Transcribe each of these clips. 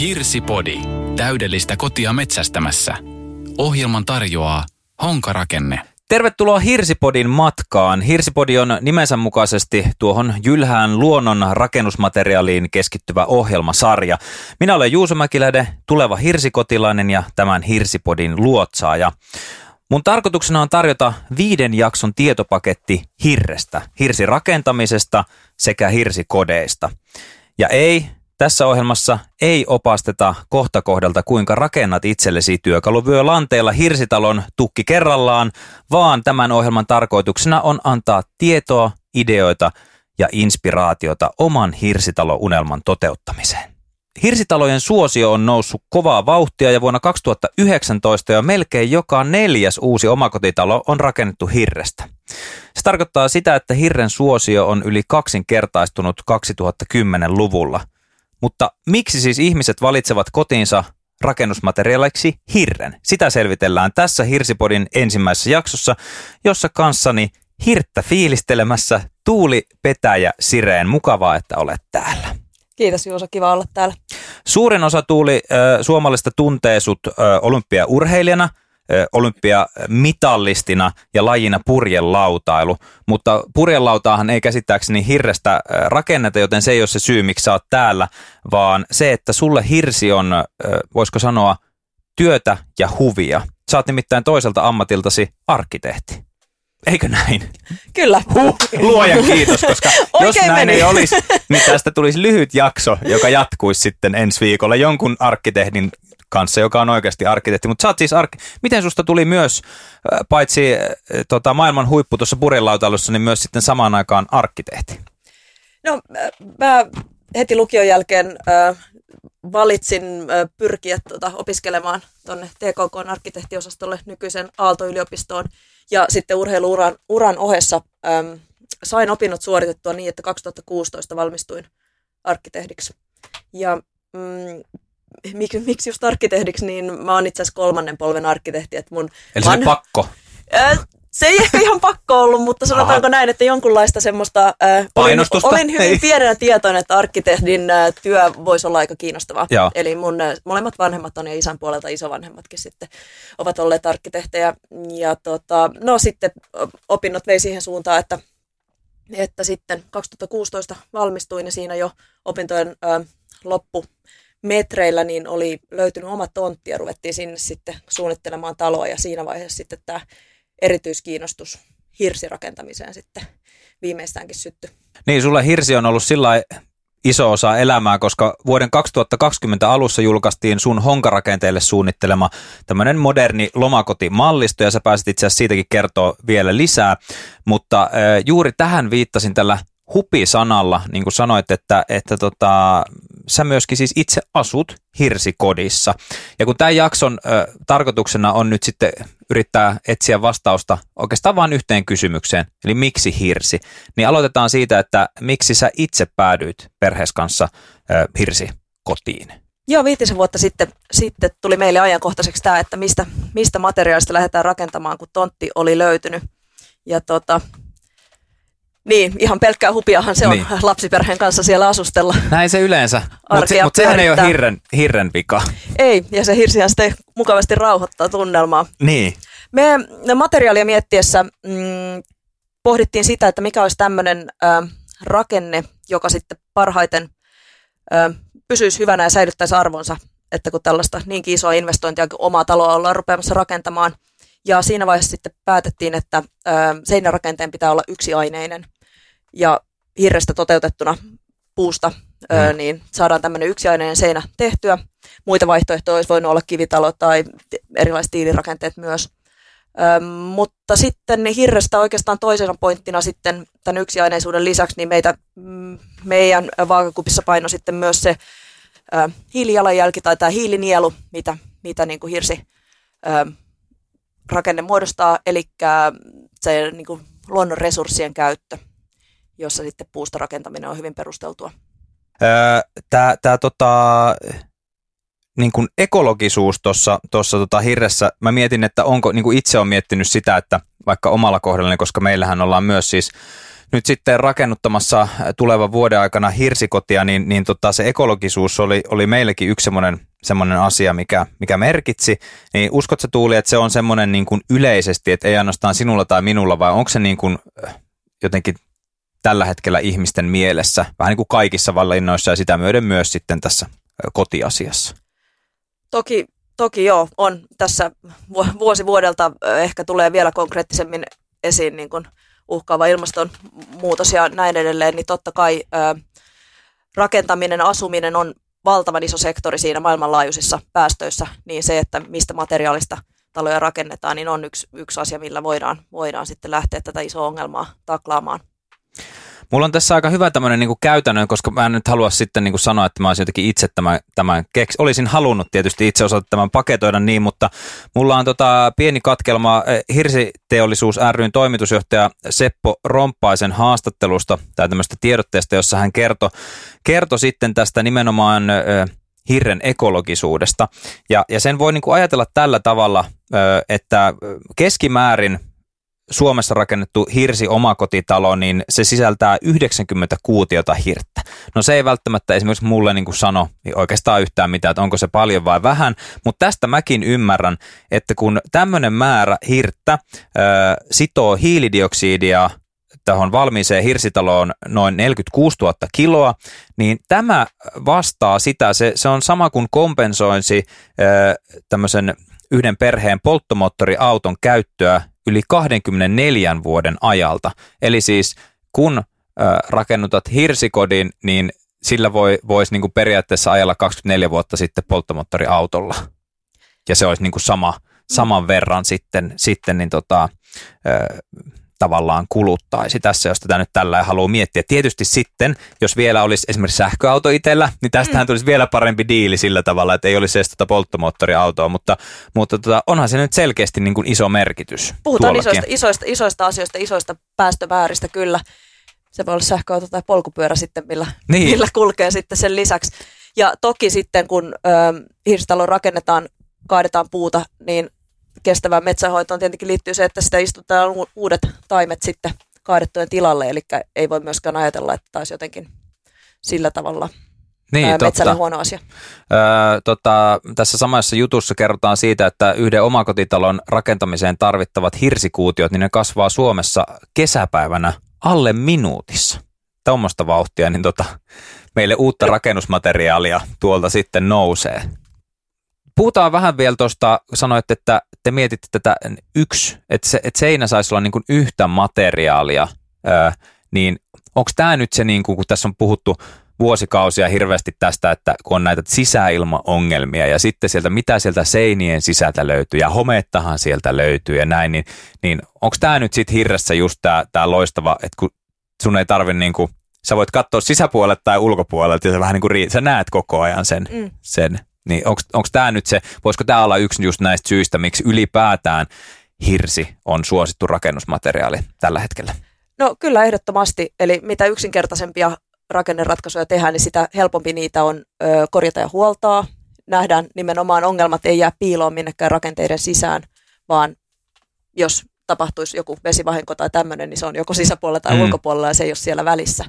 Hirsipodi. Täydellistä kotia metsästämässä. Ohjelman tarjoaa Honkarakenne. Tervetuloa Hirsipodin matkaan. Hirsipodi on nimensä mukaisesti tuohon jylhään luonnon rakennusmateriaaliin keskittyvä ohjelmasarja. Minä olen Juuso Mäkiläde, tuleva hirsikotilainen ja tämän Hirsipodin luotsaaja. Mun tarkoituksena on tarjota viiden jakson tietopaketti hirrestä, hirsirakentamisesta sekä hirsikodeista. Ja ei, tässä ohjelmassa ei opasteta kohta kohdalta, kuinka rakennat itsellesi työkaluvyö lanteella hirsitalon tukki kerrallaan, vaan tämän ohjelman tarkoituksena on antaa tietoa, ideoita ja inspiraatiota oman hirsitalo-unelman toteuttamiseen. Hirsitalojen suosio on noussut kovaa vauhtia ja vuonna 2019 jo melkein joka neljäs uusi omakotitalo on rakennettu hirrestä. Se tarkoittaa sitä, että hirren suosio on yli kaksinkertaistunut 2010-luvulla – mutta miksi siis ihmiset valitsevat kotiinsa rakennusmateriaaliksi hirren? Sitä selvitellään tässä Hirsipodin ensimmäisessä jaksossa, jossa kanssani hirttä fiilistelemässä Tuuli Petäjä Sireen. Mukavaa, että olet täällä. Kiitos Juuso, kiva olla täällä. Suurin osa Tuuli äh, suomalaisista tuntee sut äh, olympiaurheilijana – olympiamitallistina ja lajina purjelautailu, mutta purjelautaahan ei käsittääkseni hirrestä rakenneta, joten se ei ole se syy, miksi sä oot täällä, vaan se, että sulle hirsi on, voisiko sanoa, työtä ja huvia. Sä oot nimittäin toiselta ammatiltasi arkkitehti. Eikö näin? Kyllä. Huh, luojan kiitos, koska jos näin meni. ei olisi, niin tästä tulisi lyhyt jakso, joka jatkuisi sitten ensi viikolla jonkun arkkitehdin kanssa, joka on oikeasti arkkitehti. Mutta siis ark- Miten susta tuli myös, paitsi tota, maailman huippu tuossa purjelautailussa, niin myös sitten samaan aikaan arkkitehti? No mä heti lukion jälkeen äh, valitsin äh, pyrkiä tota, opiskelemaan tuonne TKK arkkitehtiosastolle nykyisen Aalto-yliopistoon. Ja sitten urheiluuran uran ohessa ähm, sain opinnot suoritettua niin, että 2016 valmistuin arkkitehdiksi. Ja mm, miksi, miksi just arkkitehdiksi, niin mä oon itse asiassa kolmannen polven arkkitehti. Että mun Eli se pakko? Äh, se ei ehkä ihan pakko ollut, mutta sanotaanko Aha. näin, että jonkunlaista semmoista... Äh, Painostusta? Olin, olin hyvin ei. pienenä tietoinen, että arkkitehdin äh, työ voisi olla aika kiinnostavaa. Joo. Eli mun äh, molemmat vanhemmat on ja isän puolelta isovanhemmatkin sitten ovat olleet arkkitehtejä. Ja tota, no sitten opinnot vei siihen suuntaan, että, että sitten 2016 valmistuin ja siinä jo opintojen äh, loppu metreillä niin oli löytynyt oma tontti ja ruvettiin sinne sitten suunnittelemaan taloa ja siinä vaiheessa sitten tämä erityiskiinnostus hirsirakentamiseen sitten viimeistäänkin sytty. Niin, sulle hirsi on ollut sillä iso osa elämää, koska vuoden 2020 alussa julkaistiin sun honkarakenteelle suunnittelema tämmöinen moderni lomakotimallisto, ja sä pääsit itse asiassa siitäkin kertoa vielä lisää, mutta äh, juuri tähän viittasin tällä hupi-sanalla, niin kuin sanoit, että, että tota, sä myöskin siis itse asut hirsikodissa. Ja kun tämän jakson ö, tarkoituksena on nyt sitten yrittää etsiä vastausta oikeastaan vain yhteen kysymykseen, eli miksi hirsi, niin aloitetaan siitä, että miksi sä itse päädyit perhees kanssa ö, hirsikotiin. Joo, viitisen vuotta sitten, sitten tuli meille ajankohtaiseksi tämä, että mistä, mistä materiaalista lähdetään rakentamaan, kun tontti oli löytynyt. Ja tota, niin, ihan pelkkää hupiahan se on niin. lapsiperheen kanssa siellä asustella. Näin se yleensä, mutta se, mut sehän ei ole hirren, hirren vika. Ei, ja se hirsihän sitten mukavasti rauhoittaa tunnelmaa. Niin. Me materiaalia miettiessä mm, pohdittiin sitä, että mikä olisi tämmöinen äh, rakenne, joka sitten parhaiten äh, pysyisi hyvänä ja säilyttäisi arvonsa, että kun tällaista niinkin isoa investointia kuin omaa taloa ollaan rupeamassa rakentamaan. Ja siinä vaiheessa sitten päätettiin, että äh, seinärakenteen pitää olla yksiaineinen – ja hirrestä toteutettuna puusta, mm. ö, niin saadaan tämmöinen yksiaineinen seinä tehtyä. Muita vaihtoehtoja olisi voinut olla kivitalo tai erilaiset tiilirakenteet myös. Ö, mutta sitten niin hirrestä oikeastaan toisena pointtina sitten tämän yksiaineisuuden lisäksi, niin meitä, mm, meidän vaakakupissa paino sitten myös se ö, hiilijalanjälki tai tämä hiilinielu, mitä, mitä niin kuin hirsi ö, rakenne muodostaa, eli se niin kuin luonnon resurssien käyttö jossa sitten puusta rakentaminen on hyvin perusteltua. Tämä, tämä tota, niin kuin ekologisuus tuossa tota hirressä, mä mietin, että onko, niin kuin itse on miettinyt sitä, että vaikka omalla kohdallani, koska meillähän ollaan myös siis nyt sitten rakennuttamassa tulevan vuoden aikana hirsikotia, niin, niin tota, se ekologisuus oli, oli meillekin yksi semmoinen semmoinen asia, mikä, mikä merkitsi, niin uskotko Tuuli, että se on semmoinen niin kuin yleisesti, että ei ainoastaan sinulla tai minulla, vai onko se niin kuin jotenkin tällä hetkellä ihmisten mielessä, vähän niin kuin kaikissa valinnoissa ja sitä myöden myös sitten tässä kotiasiassa? Toki, toki joo, on tässä vuosi vuodelta ehkä tulee vielä konkreettisemmin esiin niin kuin uhkaava ilmastonmuutos ja näin edelleen, niin totta kai rakentaminen, asuminen on valtavan iso sektori siinä maailmanlaajuisissa päästöissä, niin se, että mistä materiaalista taloja rakennetaan, niin on yksi, yksi asia, millä voidaan, voidaan sitten lähteä tätä isoa ongelmaa taklaamaan. Mulla on tässä aika hyvä tämmöinen niin käytännön, koska mä en nyt halua sitten niin sanoa, että mä olisin jotenkin itse tämän, tämän keks. Olisin halunnut tietysti itse osata tämän paketoida niin, mutta mulla on tota pieni katkelma eh, Hirsiteollisuus ryn toimitusjohtaja Seppo Romppaisen haastattelusta tai tämmöistä tiedotteesta, jossa hän kertoi kerto sitten tästä nimenomaan äh, hirren ekologisuudesta. Ja, ja sen voi niin kuin ajatella tällä tavalla, että keskimäärin Suomessa rakennettu hirsi omakotitalo, niin se sisältää 90 kuutiota hirttä. No se ei välttämättä esimerkiksi mulle niin kuin sano oikeastaan yhtään mitään, että onko se paljon vai vähän, mutta tästä mäkin ymmärrän, että kun tämmöinen määrä hirttä ö, sitoo hiilidioksidia tuohon valmiiseen hirsitaloon noin 46 000 kiloa, niin tämä vastaa sitä, se, se on sama kuin kompensoinsi tämmöisen yhden perheen polttomoottoriauton käyttöä yli 24 vuoden ajalta. Eli siis kun rakennutat hirsikodin, niin sillä voi, voisi niin periaatteessa ajella 24 vuotta sitten polttomoottoriautolla. Ja se olisi niin kuin sama, saman verran sitten, sitten niin tota, tavallaan kuluttaisi tässä, jos tätä nyt tällä haluaa miettiä. Tietysti sitten, jos vielä olisi esimerkiksi sähköauto itsellä, niin tästähän mm. tulisi vielä parempi diili sillä tavalla, että ei olisi edes tuota polttomoottoriautoa, mutta, mutta tota, onhan se nyt selkeästi niin kuin iso merkitys. Puhutaan isoista, isoista, isoista asioista, isoista päästömääristä kyllä. Se voi olla sähköauto tai polkupyörä sitten, millä, niin. millä kulkee sitten sen lisäksi. Ja toki sitten, kun ö, hirsitalo rakennetaan, kaadetaan puuta, niin kestävään metsähoitoon tietenkin liittyy se, että sitä istutetaan uudet taimet sitten kaadettujen tilalle, eli ei voi myöskään ajatella, että taisi jotenkin sillä tavalla niin, ää, metsälle huono asia. Öö, tota, tässä samassa jutussa kerrotaan siitä, että yhden omakotitalon rakentamiseen tarvittavat hirsikuutiot, niin ne kasvaa Suomessa kesäpäivänä alle minuutissa. Tuommoista vauhtia, niin tota, meille uutta rakennusmateriaalia tuolta sitten nousee. Puhutaan vähän vielä tuosta, sanoit, että te mietitte tätä yksi, että, se, että seinä saisi olla niin kuin yhtä materiaalia, öö, niin onko tämä nyt se, niin kuin, kun tässä on puhuttu vuosikausia hirveästi tästä, että kun on näitä sisäilmaongelmia ja sitten sieltä, mitä sieltä seinien sisältä löytyy ja homeettahan sieltä löytyy ja näin, niin, niin onko tämä nyt sitten hirressä just tämä loistava, että kun sun ei tarvi niin kuin, sä voit katsoa sisäpuolelle tai ulkopuolelta ja sä vähän niin kuin, sä näet koko ajan sen, mm. sen niin onko tämä nyt se, voisiko tämä olla yksi just näistä syistä, miksi ylipäätään hirsi on suosittu rakennusmateriaali tällä hetkellä? No kyllä ehdottomasti, eli mitä yksinkertaisempia rakenneratkaisuja tehdään, niin sitä helpompi niitä on ö, korjata ja huoltaa. Nähdään nimenomaan ongelmat ei jää piiloon minnekään rakenteiden sisään, vaan jos tapahtuisi joku vesivahinko tai tämmöinen, niin se on joko sisäpuolella tai mm. ulkopuolella ja se ei ole siellä välissä.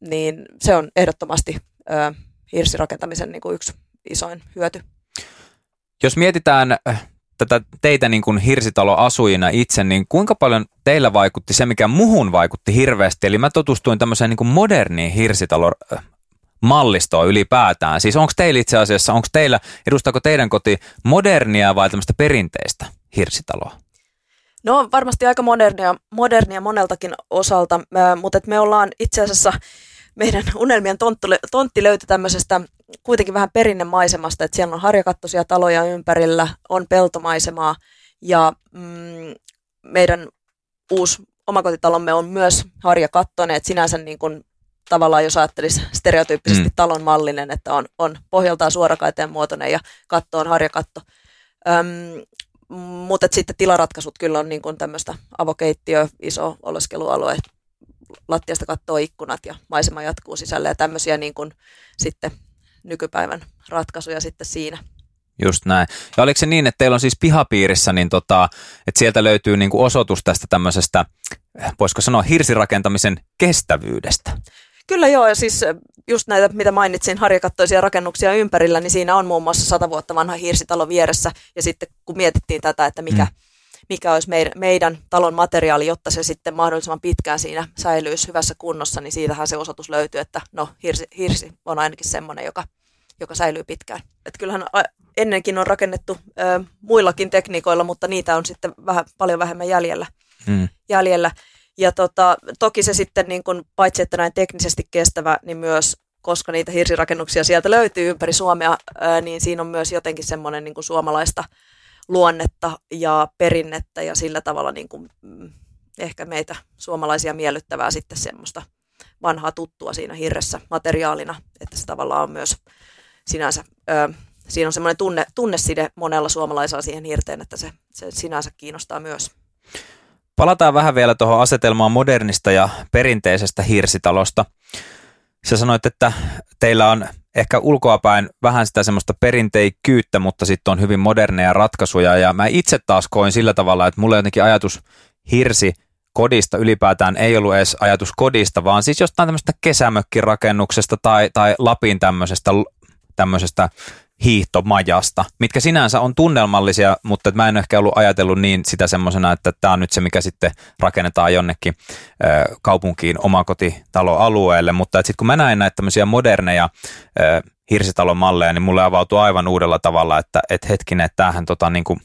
Niin se on ehdottomasti ö, hirsirakentamisen niin kuin yksi isoin hyöty. Jos mietitään äh, tätä teitä niin kuin hirsitaloasujina itse, niin kuinka paljon teillä vaikutti se, mikä muhun vaikutti hirveästi? Eli mä tutustuin tämmöiseen niin kuin moderniin hirsitalo äh, mallistoa ylipäätään. Siis onko teillä itse asiassa, onko teillä, edustaako teidän koti modernia vai tämmöistä perinteistä hirsitaloa? No varmasti aika modernia, modernia moneltakin osalta, äh, mutta me ollaan itse asiassa meidän unelmien tontti, tontti löytyi tämmöisestä kuitenkin vähän perinnemaisemasta, että siellä on harjakattoisia taloja ympärillä, on peltomaisemaa ja mm, meidän uusi omakotitalomme on myös harjakattoinen, että sinänsä niin kuin tavallaan jos ajattelisi stereotyyppisesti mm. talon mallinen, että on, on pohjaltaan suorakaiteen muotoinen ja katto on harjakatto. Öm, mutta sitten tilaratkaisut kyllä on niin kuin tämmöistä avokeittiö, iso oleskelualue, lattiasta kattoo ikkunat ja maisema jatkuu sisälle ja tämmöisiä niin kuin sitten nykypäivän ratkaisuja sitten siinä. Just näin. Ja oliko se niin, että teillä on siis pihapiirissä, niin tota, että sieltä löytyy niin kuin osoitus tästä tämmöisestä, voisiko sanoa, hirsirakentamisen kestävyydestä? Kyllä joo, ja siis just näitä, mitä mainitsin, harjakattoisia rakennuksia ympärillä, niin siinä on muun muassa sata vuotta vanha hirsitalo vieressä, ja sitten kun mietittiin tätä, että mikä, mm. Mikä olisi meidän, meidän talon materiaali, jotta se sitten mahdollisimman pitkään siinä säilyisi hyvässä kunnossa, niin siitähän se osoitus löytyy, että no hirsi, hirsi on ainakin semmoinen, joka, joka säilyy pitkään. Et kyllähän ennenkin on rakennettu ö, muillakin tekniikoilla, mutta niitä on sitten vähän, paljon vähemmän jäljellä. Mm. jäljellä. Ja tota, toki se sitten niin kun, paitsi että näin teknisesti kestävä, niin myös koska niitä hirsirakennuksia sieltä löytyy ympäri Suomea, ää, niin siinä on myös jotenkin semmoinen niin kuin suomalaista luonnetta ja perinnettä ja sillä tavalla niin kuin, mm, ehkä meitä suomalaisia miellyttävää sitten semmoista vanhaa tuttua siinä hirressä materiaalina, että se tavallaan on myös sinänsä, ää, siinä on semmoinen tunne, tunneside monella suomalaisella siihen hirteen, että se, se sinänsä kiinnostaa myös. Palataan vähän vielä tuohon asetelmaan modernista ja perinteisestä hirsitalosta. Sä sanoit, että teillä on ehkä ulkoapäin vähän sitä semmoista perinteikkyyttä, mutta sitten on hyvin moderneja ratkaisuja. Ja mä itse taas koin sillä tavalla, että mulla jotenkin ajatus hirsi kodista ylipäätään ei ollut edes ajatus kodista, vaan siis jostain tämmöistä kesämökkirakennuksesta tai, tai Lapin tämmöisestä, tämmöisestä hiihtomajasta, mitkä sinänsä on tunnelmallisia, mutta mä en ehkä ollut ajatellut niin sitä semmoisena, että tämä on nyt se, mikä sitten rakennetaan jonnekin kaupunkiin omakotitaloalueelle, mutta sitten kun mä näen näitä tämmöisiä moderneja hirsitalon malleja, niin mulle avautuu aivan uudella tavalla, että et hetkinen, että tämähän tota niin kuin,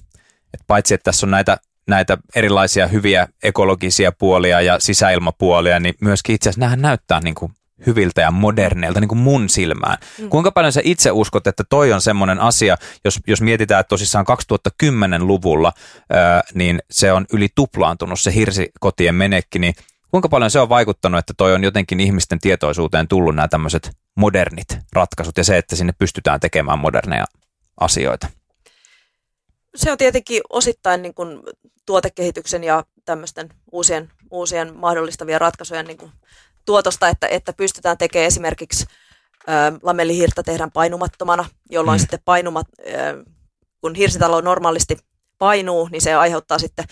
paitsi että tässä on näitä näitä erilaisia hyviä ekologisia puolia ja sisäilmapuolia, niin myöskin itse asiassa näyttää niin kuin hyviltä ja moderneilta niin kuin mun silmään. Mm. Kuinka paljon sä itse uskot, että toi on semmoinen asia, jos, jos mietitään, että tosissaan 2010-luvulla, ää, niin se on yli tuplaantunut se hirsikotien menekki, niin kuinka paljon se on vaikuttanut, että toi on jotenkin ihmisten tietoisuuteen tullut nämä tämmöiset modernit ratkaisut ja se, että sinne pystytään tekemään moderneja asioita? Se on tietenkin osittain niin kuin tuotekehityksen ja tämmöisten uusien, uusien mahdollistavien ratkaisujen niin kuin tuotosta, että, että pystytään tekemään esimerkiksi lamellihirta tehdään painumattomana, jolloin mm. sitten painumat, kun hirsitalo normaalisti painuu, niin se aiheuttaa sitten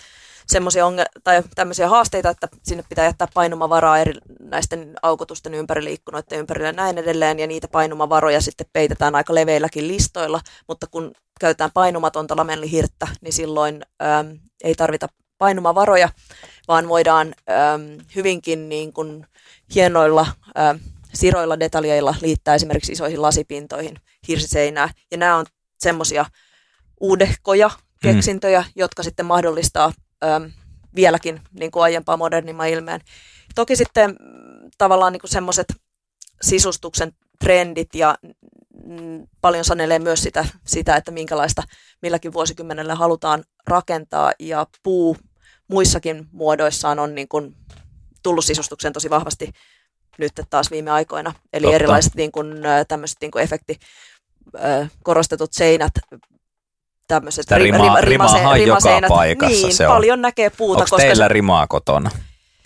semmoisia onge- tai tämmöisiä haasteita, että sinne pitää jättää painumavaraa eri näisten aukotusten ympärille, ikkunoiden ympärille ja näin edelleen, ja niitä painumavaroja sitten peitetään aika leveilläkin listoilla, mutta kun käytetään painumatonta lamellihirttä, niin silloin äm, ei tarvita painumavaroja, vaan voidaan äm, hyvinkin niin kuin hienoilla äm, siroilla detaljeilla liittää esimerkiksi isoihin lasipintoihin hirsiseinää. Ja nämä on semmoisia uudehkoja, mm. keksintöjä, mm. jotka sitten mahdollistaa äm, vieläkin niin kuin aiempaa modernimman ilmeen. Toki sitten mm, tavallaan niin semmoiset sisustuksen trendit ja mm, paljon sanelee myös sitä, sitä, että minkälaista milläkin vuosikymmenellä halutaan rakentaa ja puu muissakin muodoissaan on niin kuin tullut sisustukseen tosi vahvasti nyt taas viime aikoina. Eli Totta. erilaiset niin kuin, tämmöiset niin kuin efekti, korostetut seinät, tämmöiset rima, rima, rima, rima, joka paikassa niin, se on. paljon näkee puuta. Onko teillä se... rimaa kotona?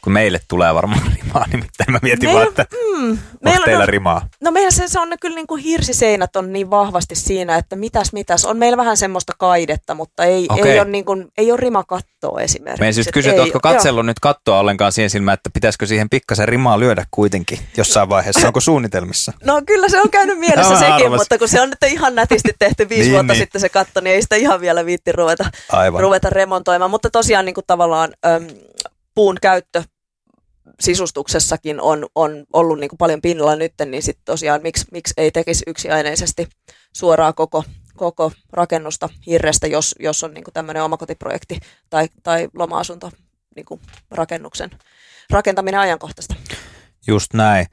Kun meille tulee varmaan rimaa, nimittäin mä mietin meillä, vaan, että mm, meillä, teillä no, rimaa? No meillä se, se on kyllä niin kuin hirsiseinät on niin vahvasti siinä, että mitäs mitäs. On meillä vähän semmoista kaidetta, mutta ei, okay. ei, ole, niin kuin, ei ole rimakattoa esimerkiksi. Me siis kysyä, että oletko katsellut joo. nyt kattoa ollenkaan siihen silmään, että pitäisikö siihen pikkasen rimaa lyödä kuitenkin jossain vaiheessa, onko suunnitelmissa? No kyllä se on käynyt mielessä sekin, arvas. mutta kun se on nyt ihan nätisti tehty viisi niin, vuotta niin. sitten se katto, niin ei sitä ihan vielä viitti ruveta, ruveta remontoimaan. Mutta tosiaan niin kuin tavallaan... Äm, puun käyttö sisustuksessakin on, on ollut niin kuin paljon pinnalla nyt, niin sitten tosiaan miksi, miksi ei tekisi yksiaineisesti suoraan koko, koko rakennusta hirrestä, jos, jos on niin kuin tämmöinen omakotiprojekti tai, tai loma-asunto niin kuin rakennuksen rakentaminen ajankohtaista. Just näin.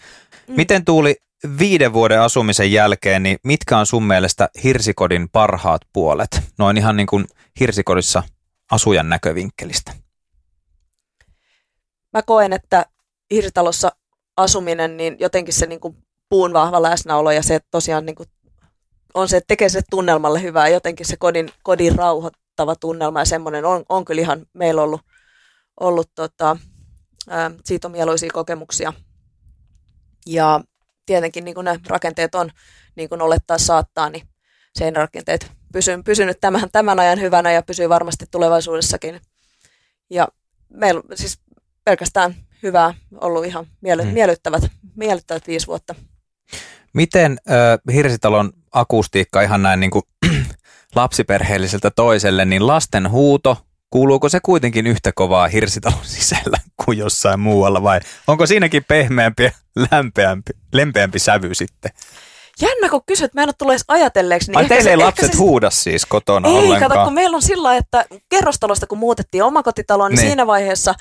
Mm. Miten Tuuli viiden vuoden asumisen jälkeen, niin mitkä on sun mielestä hirsikodin parhaat puolet? Noin ihan niin kuin hirsikodissa asujan näkövinkkelistä mä koen, että hirsitalossa asuminen, niin jotenkin se niin kuin puun vahva läsnäolo ja se tosiaan niin kuin on se, että tekee se tunnelmalle hyvää. Jotenkin se kodin, kodin rauhoittava tunnelma ja semmoinen on, on kyllä ihan meillä ollut, ollut tota, ää, siitä on mieluisia kokemuksia. Ja tietenkin niin kuin ne rakenteet on, niin kuin olettaa saattaa, niin seinärakenteet pysynyt, pysynyt tämän, tämän ajan hyvänä ja pysyy varmasti tulevaisuudessakin. Ja meillä siis pelkästään hyvää, ollut ihan miele- hmm. miellyttävät, miellyttävät viisi vuotta. Miten äh, Hirsitalon akustiikka ihan näin niin kuin lapsiperheelliseltä toiselle, niin lasten huuto, kuuluuko se kuitenkin yhtä kovaa Hirsitalon sisällä kuin jossain muualla vai onko siinäkin pehmeämpi ja lämpeämpi, lempeämpi sävy sitten? Jännä, kun kysyt, mä en ole tullut edes ajatelleeksi. Niin Ai teille ei lapset se... huuda siis kotona ei, ollenkaan? kato, kun meillä on sillä että kerrostalosta kun muutettiin omakotitaloon, niin, niin siinä vaiheessa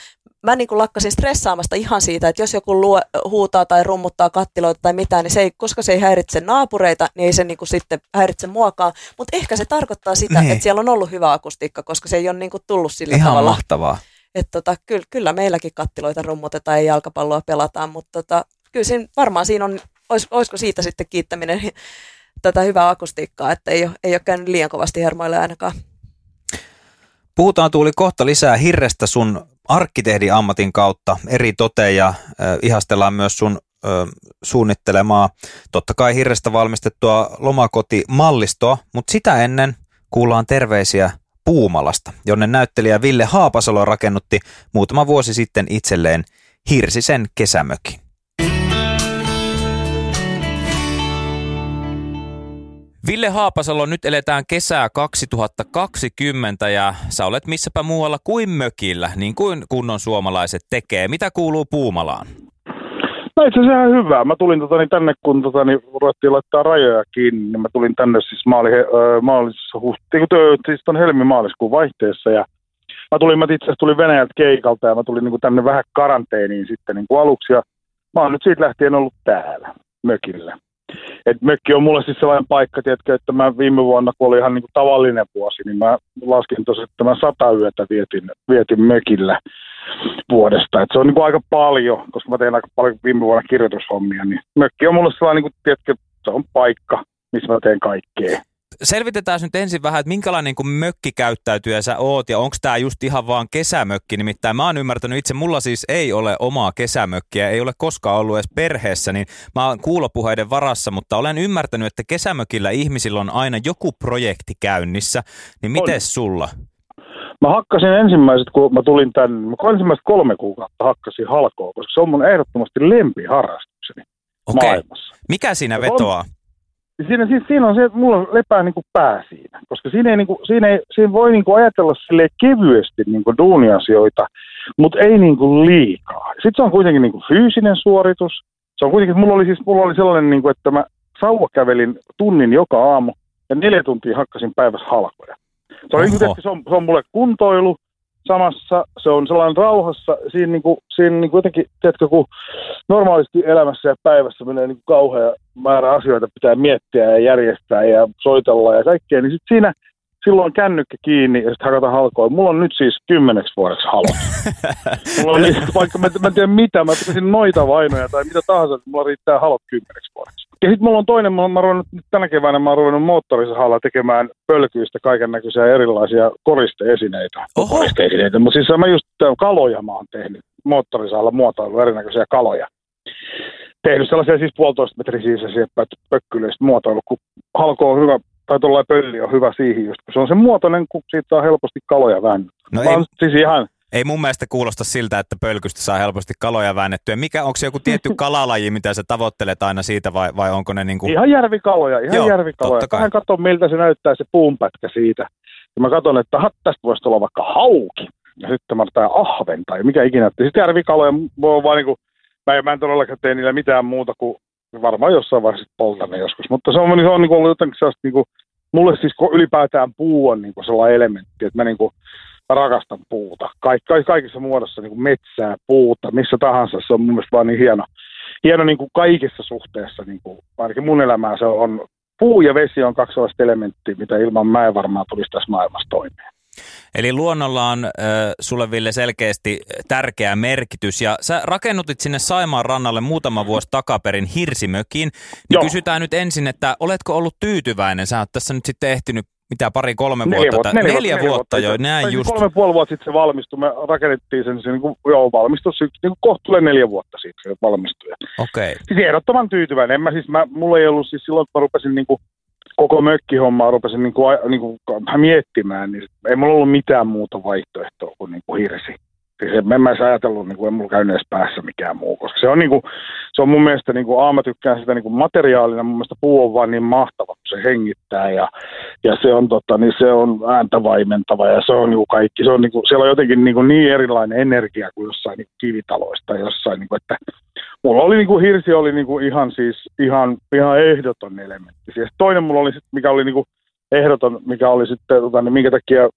mä niin kuin lakkasin stressaamasta ihan siitä, että jos joku luo, huutaa tai rummuttaa kattiloita tai mitään, niin se ei, koska se ei häiritse naapureita, niin ei se niin kuin sitten häiritse muokaan. Mutta ehkä se tarkoittaa sitä, niin. että siellä on ollut hyvä akustiikka, koska se ei ole niin kuin tullut sillä ihan tavalla. mahtavaa. Että tota, kyllä, kyllä meilläkin kattiloita rummutetaan ja jalkapalloa pelataan, mutta tota, kyllä siinä, varmaan siinä on, olis, olisiko siitä sitten kiittäminen tätä hyvää akustiikkaa, että ei ole, ei ole käynyt liian kovasti hermoille ainakaan. Puhutaan Tuuli kohta lisää Hirrestä sun arkkitehdin ammatin kautta eri toteja. Ihastellaan myös sun suunnittelemaa, totta kai Hirrestä valmistettua lomakotimallistoa, mutta sitä ennen kuullaan terveisiä Puumalasta, jonne näyttelijä Ville Haapasalo rakennutti muutama vuosi sitten itselleen Hirsisen kesämökin. Ville Haapasalo, nyt eletään kesää 2020 ja sä olet missäpä muualla kuin mökillä, niin kuin kunnon suomalaiset tekee. Mitä kuuluu Puumalaan? No itse asiassa ihan hyvää. Mä tulin tota, niin tänne, kun tota, niin, ruvettiin laittaa rajoja kiinni, niin mä tulin tänne siis maali, maalisessa huhti, siis ton helmi-maaliskuun vaihteessa ja mä tulin, mä itse asiassa tulin Venäjältä keikalta ja mä tulin niin kuin tänne vähän karanteeniin sitten niin kuin aluksi ja mä oon nyt siitä lähtien ollut täällä mökillä. Et mökki on mulle siis sellainen paikka, tiedätkö, että mä viime vuonna, kun oli ihan niin kuin tavallinen vuosi, niin mä laskin tosiaan, että mä sata yötä vietin, vietin mökillä vuodesta. Et se on niin kuin aika paljon, koska mä tein aika paljon viime vuonna kirjoitushommia, niin mökki on mulle sellainen, niin kuin, tiedätkö, se on paikka, missä mä teen kaikkea selvitetään nyt ensin vähän, että minkälainen niin mökkikäyttäytyjä sä oot ja onko tämä just ihan vaan kesämökki. Nimittäin mä oon ymmärtänyt itse, mulla siis ei ole omaa kesämökkiä, ei ole koskaan ollut edes perheessä, niin mä oon kuulopuheiden varassa, mutta olen ymmärtänyt, että kesämökillä ihmisillä on aina joku projekti käynnissä. Niin miten sulla? Mä hakkasin ensimmäiset, kun mä tulin tänne, mä ensimmäiset kolme kuukautta hakkasin halkoa, koska se on mun ehdottomasti lempiharrastukseni okay. maailmassa. Mikä siinä vetoaa? Siinä, siis, siinä on se, että mulla lepää niin kuin pää siinä, koska siinä, ei, niin kuin, siinä, ei, siinä voi niin kuin ajatella sille kevyesti niin kuin duuniasioita, mutta ei niin kuin liikaa. Sitten se on kuitenkin niin kuin fyysinen suoritus. Se on kuitenkin, mulla oli, siis, mulla oli sellainen, niin kuin, että mä sauva kävelin tunnin joka aamu ja neljä tuntia hakkasin päivässä halkoja. Se on, niin kuin, se on, se on mulle kuntoilu, samassa, se on sellainen rauhassa, siinä, niin kuin, siinä niin kuin jotenkin, tiedätkö, kun normaalisti elämässä ja päivässä menee niin kuin kauhea määrä asioita, pitää miettiä ja järjestää ja soitella ja kaikkea, niin sitten siinä silloin kännykkä kiinni ja sitten hakata halkoa. Mulla on nyt siis kymmeneksi vuodeksi halot. mulla on, niin, vaikka mä, mä en tiedä mitä, mä pitäisin noita vainoja tai mitä tahansa, että mulla riittää halot kymmeneksi vuodeksi. Ja sitten mulla on toinen, mä, mä ruvennut, tänä keväänä mä oon ruvennut moottorisahalla tekemään pölkyistä kaiken näköisiä erilaisia koristeesineitä. Oho. Koristeesineitä, mutta siis mä just kaloja mä oon tehnyt moottorisahalla muotoilu erinäköisiä kaloja. Tehnyt sellaisia siis puolitoista metriä sisäisiä pökkyleistä muotoilu, kun halko on hyvä, tai tuollainen pölli on hyvä siihen just, kun se on se muotoinen, kun siitä saa helposti kaloja väännettyä. No ei, siis ihan, ei mun mielestä kuulosta siltä, että pölkystä saa helposti kaloja väännettyä. Mikä, onko se joku tietty kalalaji, mitä sä tavoittelet aina siitä vai, vai onko ne niin kuin... Ihan järvikaloja, ihan Joo, järvikaloja. Vähän katson, miltä se näyttää se puunpätkä siitä. Ja mä katson, että tästä voisi olla vaikka hauki. Ja sitten mä tai ahven tai mikä ikinä. Sitten järvikaloja voi vaan niin kuin, mä, en, mä en todellakaan tee niillä mitään muuta kuin varmaan jossain vaiheessa poltan ne joskus. Mutta se on, se on niin kuin ollut jotenkin sellaista, niin kuin, mulle siis ylipäätään puu on niin kuin sellainen elementti, että mä niin kuin, rakastan puuta. Kaik, kaik, kaikissa muodossa niin kuin metsää, puuta, missä tahansa. Se on mun mielestä vaan niin hieno, hieno niin kuin kaikissa suhteessa. Niin kuin, ainakin mun elämää se on, puu ja vesi on kaksi sellaista elementtiä, mitä ilman mä en varmaan tulisi tässä maailmassa toimeen. Eli luonnolla on äh, sulle Ville selkeästi tärkeä merkitys ja sä rakennutit sinne Saimaan rannalle muutama vuosi takaperin hirsimökin. Niin Joo. kysytään nyt ensin, että oletko ollut tyytyväinen? Sä oot tässä nyt sitten ehtinyt mitä pari, kolme neljä vuotta? vuotta neljä, neljä, neljä vuotta, vuotta jo, näin tai just. Kolme puoli vuotta sitten se valmistui, me rakennettiin sen, se niin kuin, joo, valmistui niin kohtuulle neljä vuotta sitten se valmistui. Okei. Okay. Siis ehdottoman tyytyväinen. En mä siis, mä, mulla ei ollut siis silloin, kun mä rupesin niin kuin, koko mökkihommaa rupesin niin kuin, niin kuin miettimään, niin ei mulla ollut mitään muuta vaihtoehtoa kuin, niin kuin hirsi. Siis en mä edes ajatellut, niin kuin, en mulla käynyt edes päässä mikään muu, koska se on, niin kuin, se on mun mielestä, niin kuin, mä tykkään sitä niin kuin materiaalina, mun mielestä puu on vaan niin mahtava, kun se hengittää ja, ja se, on, tota, niin se on ääntä vaimentava ja se on niin kuin kaikki, se on, niin kuin, siellä on jotenkin niin, kuin, niin erilainen energia kuin jossain niin kivitaloista, jossain, niin kuin, että mulla oli niin kuin, hirsi oli niin kuin, ihan siis ihan, ihan ehdoton elementti. Siis toinen mulla oli, mikä oli niin kuin, ehdoton, mikä oli sitten, tota, niin minkä takia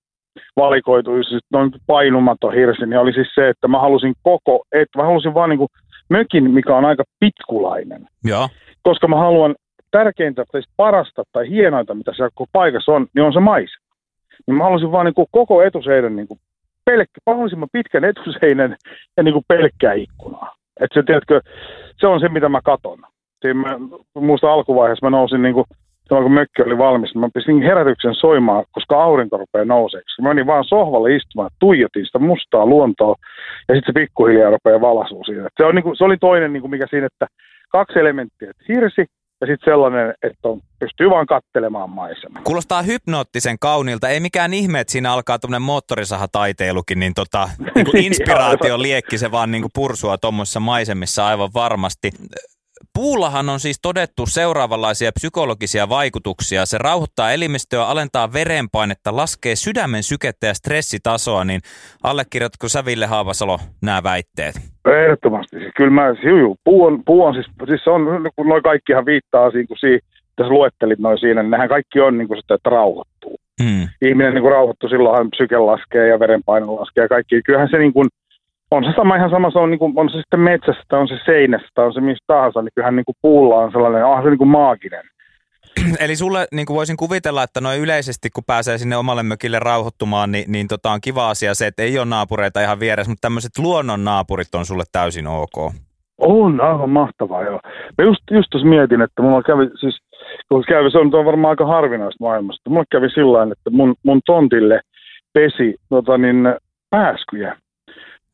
valikoitui siis noin painumaton hirsi, niin oli siis se, että mä halusin koko, että mä halusin vaan niin kuin mökin, mikä on aika pitkulainen. Joo. Koska mä haluan tärkeintä, tai parasta tai hienointa, mitä siellä koko paikassa on, niin on se maisema. Niin mä halusin vaan niin kuin koko etuseinän niin kuin pelkkä, mahdollisimman pitkän etuseinän ja niin kuin pelkkää ikkunaa. Että se, tiedätkö, se on se, mitä mä katon. Siinä mä, muista alkuvaiheessa mä nousin niin kuin silloin kun mökki oli valmis, mä pistin herätyksen soimaan, koska aurinko rupeaa nouseeksi. Mä menin vaan sohvalle istumaan, tuijotin sitä mustaa luontoa ja sitten se pikkuhiljaa rupeaa valasua siitä. Se, on, niin kuin, se oli toinen, niin kuin mikä siinä, että kaksi elementtiä, että hirsi ja sitten sellainen, että on, pystyy vaan kattelemaan maisemaa. Kuulostaa hypnoottisen kauniilta. Ei mikään ihme, että siinä alkaa tuommoinen moottorisaha-taiteilukin, niin, tota, niin kuin inspiraatio liekki se vaan niin kuin pursua tuommoisissa maisemissa aivan varmasti. Puullahan on siis todettu seuraavanlaisia psykologisia vaikutuksia. Se rauhoittaa elimistöä, alentaa verenpainetta, laskee sydämen sykettä ja stressitasoa, niin allekirjoitatko sä Ville Haavasalo nämä väitteet? Ehdottomasti. Siis kyllä mä, siis juu, puu on, puu on siis, siis on, kun noi kaikkihan viittaa siihen, kun siinä, tässä luettelit noin siinä, niin nehän kaikki on niin kuin sitä, että rauhoittuu. Hmm. Ihminen niin kuin rauhoittuu, silloinhan psyke laskee ja verenpaino laskee ja kaikki. Kyllähän se niin kuin, on se sama ihan sama, se on, niin kuin, on se sitten metsässä, tai on se seinässä, tai on se mistä tahansa, niin kyllähän niin kuin puulla on sellainen, onhan se niin kuin maaginen. Eli sulle niin kuin voisin kuvitella, että noin yleisesti kun pääsee sinne omalle mökille rauhoittumaan, niin, niin tota on kiva asia se, että ei ole naapureita ihan vieressä, mutta tämmöiset luonnon naapurit on sulle täysin ok. On, aivan mahtavaa joo. Mä just, just tuossa mietin, että mulla kävi, siis kun kävi, se on, on varmaan aika harvinaista maailmasta, mulla kävi sillä että mun, mun tontille pesi tota niin, pääskyjä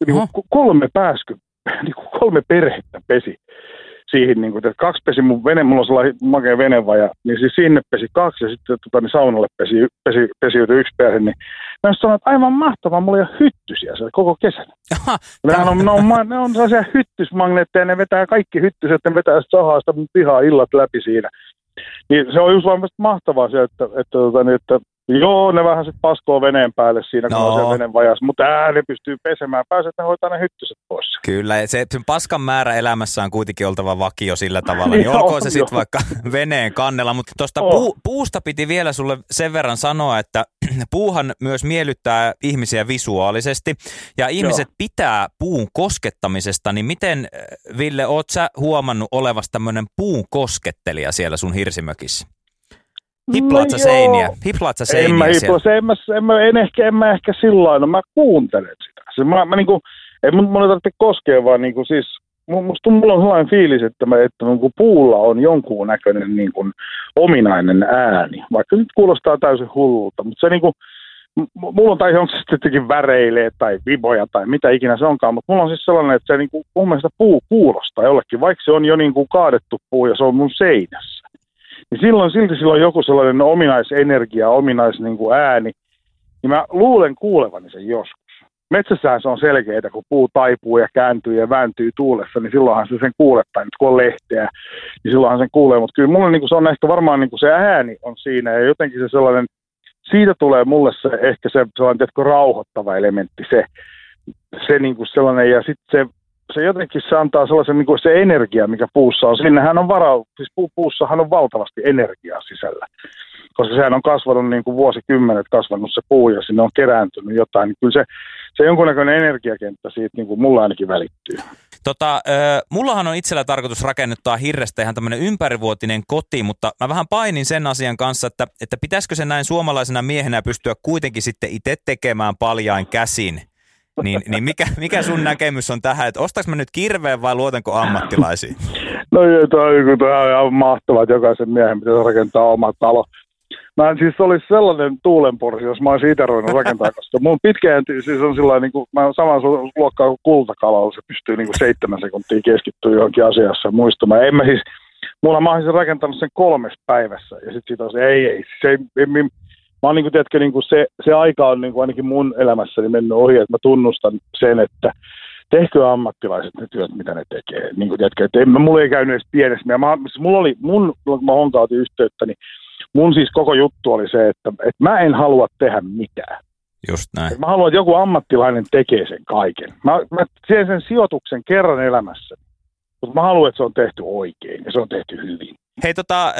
niin kuin kolme pääsky, niin kuin kolme perhettä pesi siihen, niin kuin, että kaksi pesi mun vene, mulla on sellainen makea venevaja, niin siis sinne pesi kaksi ja sitten tota, niin saunalle pesi, pesi, pesiytyi yksi perhe, niin mä sanoin, että aivan mahtavaa, mulla ei ole hyttysiä siellä koko kesän. Nehän on, ne, on, ne on sellaisia hyttysmagneetteja, ne vetää kaikki hyttyset, ne vetää sahaa sitä pihaa illat läpi siinä. Niin se on just vaan mahtavaa se, että, että, että, niin, että Joo, ne vähän sitten paskoo veneen päälle siinä, kun no. on se veneen vajas, mutta ää, ne pystyy pesemään. Pääset ne hoitaa ne hyttyset pois. Kyllä, se, sen paskan määrä elämässä on kuitenkin oltava vakio sillä tavalla, niin olkoon se sitten vaikka veneen kannella. Mutta tuosta oh. puu, puusta piti vielä sulle sen verran sanoa, että puuhan myös miellyttää ihmisiä visuaalisesti, ja ihmiset Joo. pitää puun koskettamisesta, niin miten, Ville, oot sä huomannut olevasta tämmöinen puun koskettelija siellä sun hirsimökissä? Hiplaat no seiniä? Hiplaat seiniä en mä, hipla, se, en, mä, en, mä, en, ehkä, en mä ehkä sillä no mä kuuntelen sitä. Se, mä, mä niinku, ei mun, mun tarvitse koskea, vaan niinku siis, musta mulla on sellainen fiilis, että, mä, että niinku puulla on jonkun näköinen niinku ominainen ääni. Vaikka nyt kuulostaa täysin hullulta, mutta se niinku, mulla on, tai onko se sittenkin väreilee tai viboja tai mitä ikinä se onkaan, mutta mulla on siis sellainen, että se niinku, mun mielestä puu kuulostaa jollekin, vaikka se on jo niinku kaadettu puu ja se on mun seinässä niin silloin silti silloin joku sellainen ominaisenergia, ominais niin kuin ääni, niin mä luulen kuulevani sen joskus. Metsässähän se on selkeää, kun puu taipuu ja kääntyy ja vääntyy tuulessa, niin silloinhan se sen kuulee, tai nyt kun on lehteä, niin silloinhan sen kuulee, mutta kyllä mulla niin kuin se on ehkä varmaan niin kuin se ääni on siinä, ja jotenkin se sellainen, siitä tulee mulle se ehkä se sellainen, tiedätkö, rauhoittava elementti, se, se niin kuin sellainen, ja sitten se se jotenkin se antaa sellaisen niin kuin se energia, mikä puussa on. Sinnehän on varau, siis pu, puussahan on valtavasti energiaa sisällä. Koska sehän on kasvanut niin kuin vuosikymmenet kasvanut se puu ja sinne on kerääntynyt jotain. Niin kyllä se, se jonkunnäköinen energiakenttä siitä niin kuin mulla ainakin välittyy. Tota, mullahan on itsellä tarkoitus rakennuttaa hirrestä ihan tämmöinen ympärivuotinen koti, mutta mä vähän painin sen asian kanssa, että, että pitäisikö se näin suomalaisena miehenä pystyä kuitenkin sitten itse tekemään paljain käsin – niin, niin mikä, mikä sun näkemys on tähän, että ostaks mä nyt kirveen vai luotanko ammattilaisiin? No toi, toi on ihan mahtavaa, että jokaisen miehen pitäisi rakentaa oma talo. Mä en siis olisi sellainen tuulenporsi, jos mä olisin itse ruvennut rakentaa, koska mun pitkään siis on sillä niin kuin, mä olen saman luokkaa kuin kultakalalla, se pystyy niin kuin seitsemän sekuntia keskittyä johonkin asiassa muistamaan. En mä siis, mulla mä olisin rakentanut sen kolmessa päivässä. Ja sitten siitä se, ei, ei, se ei, ei, ei mä oon niin kuin, tiedätkö, niin kuin se, se aika on niin kuin ainakin mun elämässäni mennyt ohi, että mä tunnustan sen, että tehkö ammattilaiset ne työt, mitä ne tekee. Niin kuin, tiedätkö, että en, mulla ei käynyt edes pienessä. Mä, siis mulla oli, mun, kun mä honkautin yhteyttä, niin mun siis koko juttu oli se, että, että mä en halua tehdä mitään. Just näin. Mä haluan, että joku ammattilainen tekee sen kaiken. Mä, mä teen sen sijoituksen kerran elämässä, mutta mä haluan, että se on tehty oikein ja se on tehty hyvin. Hei tota,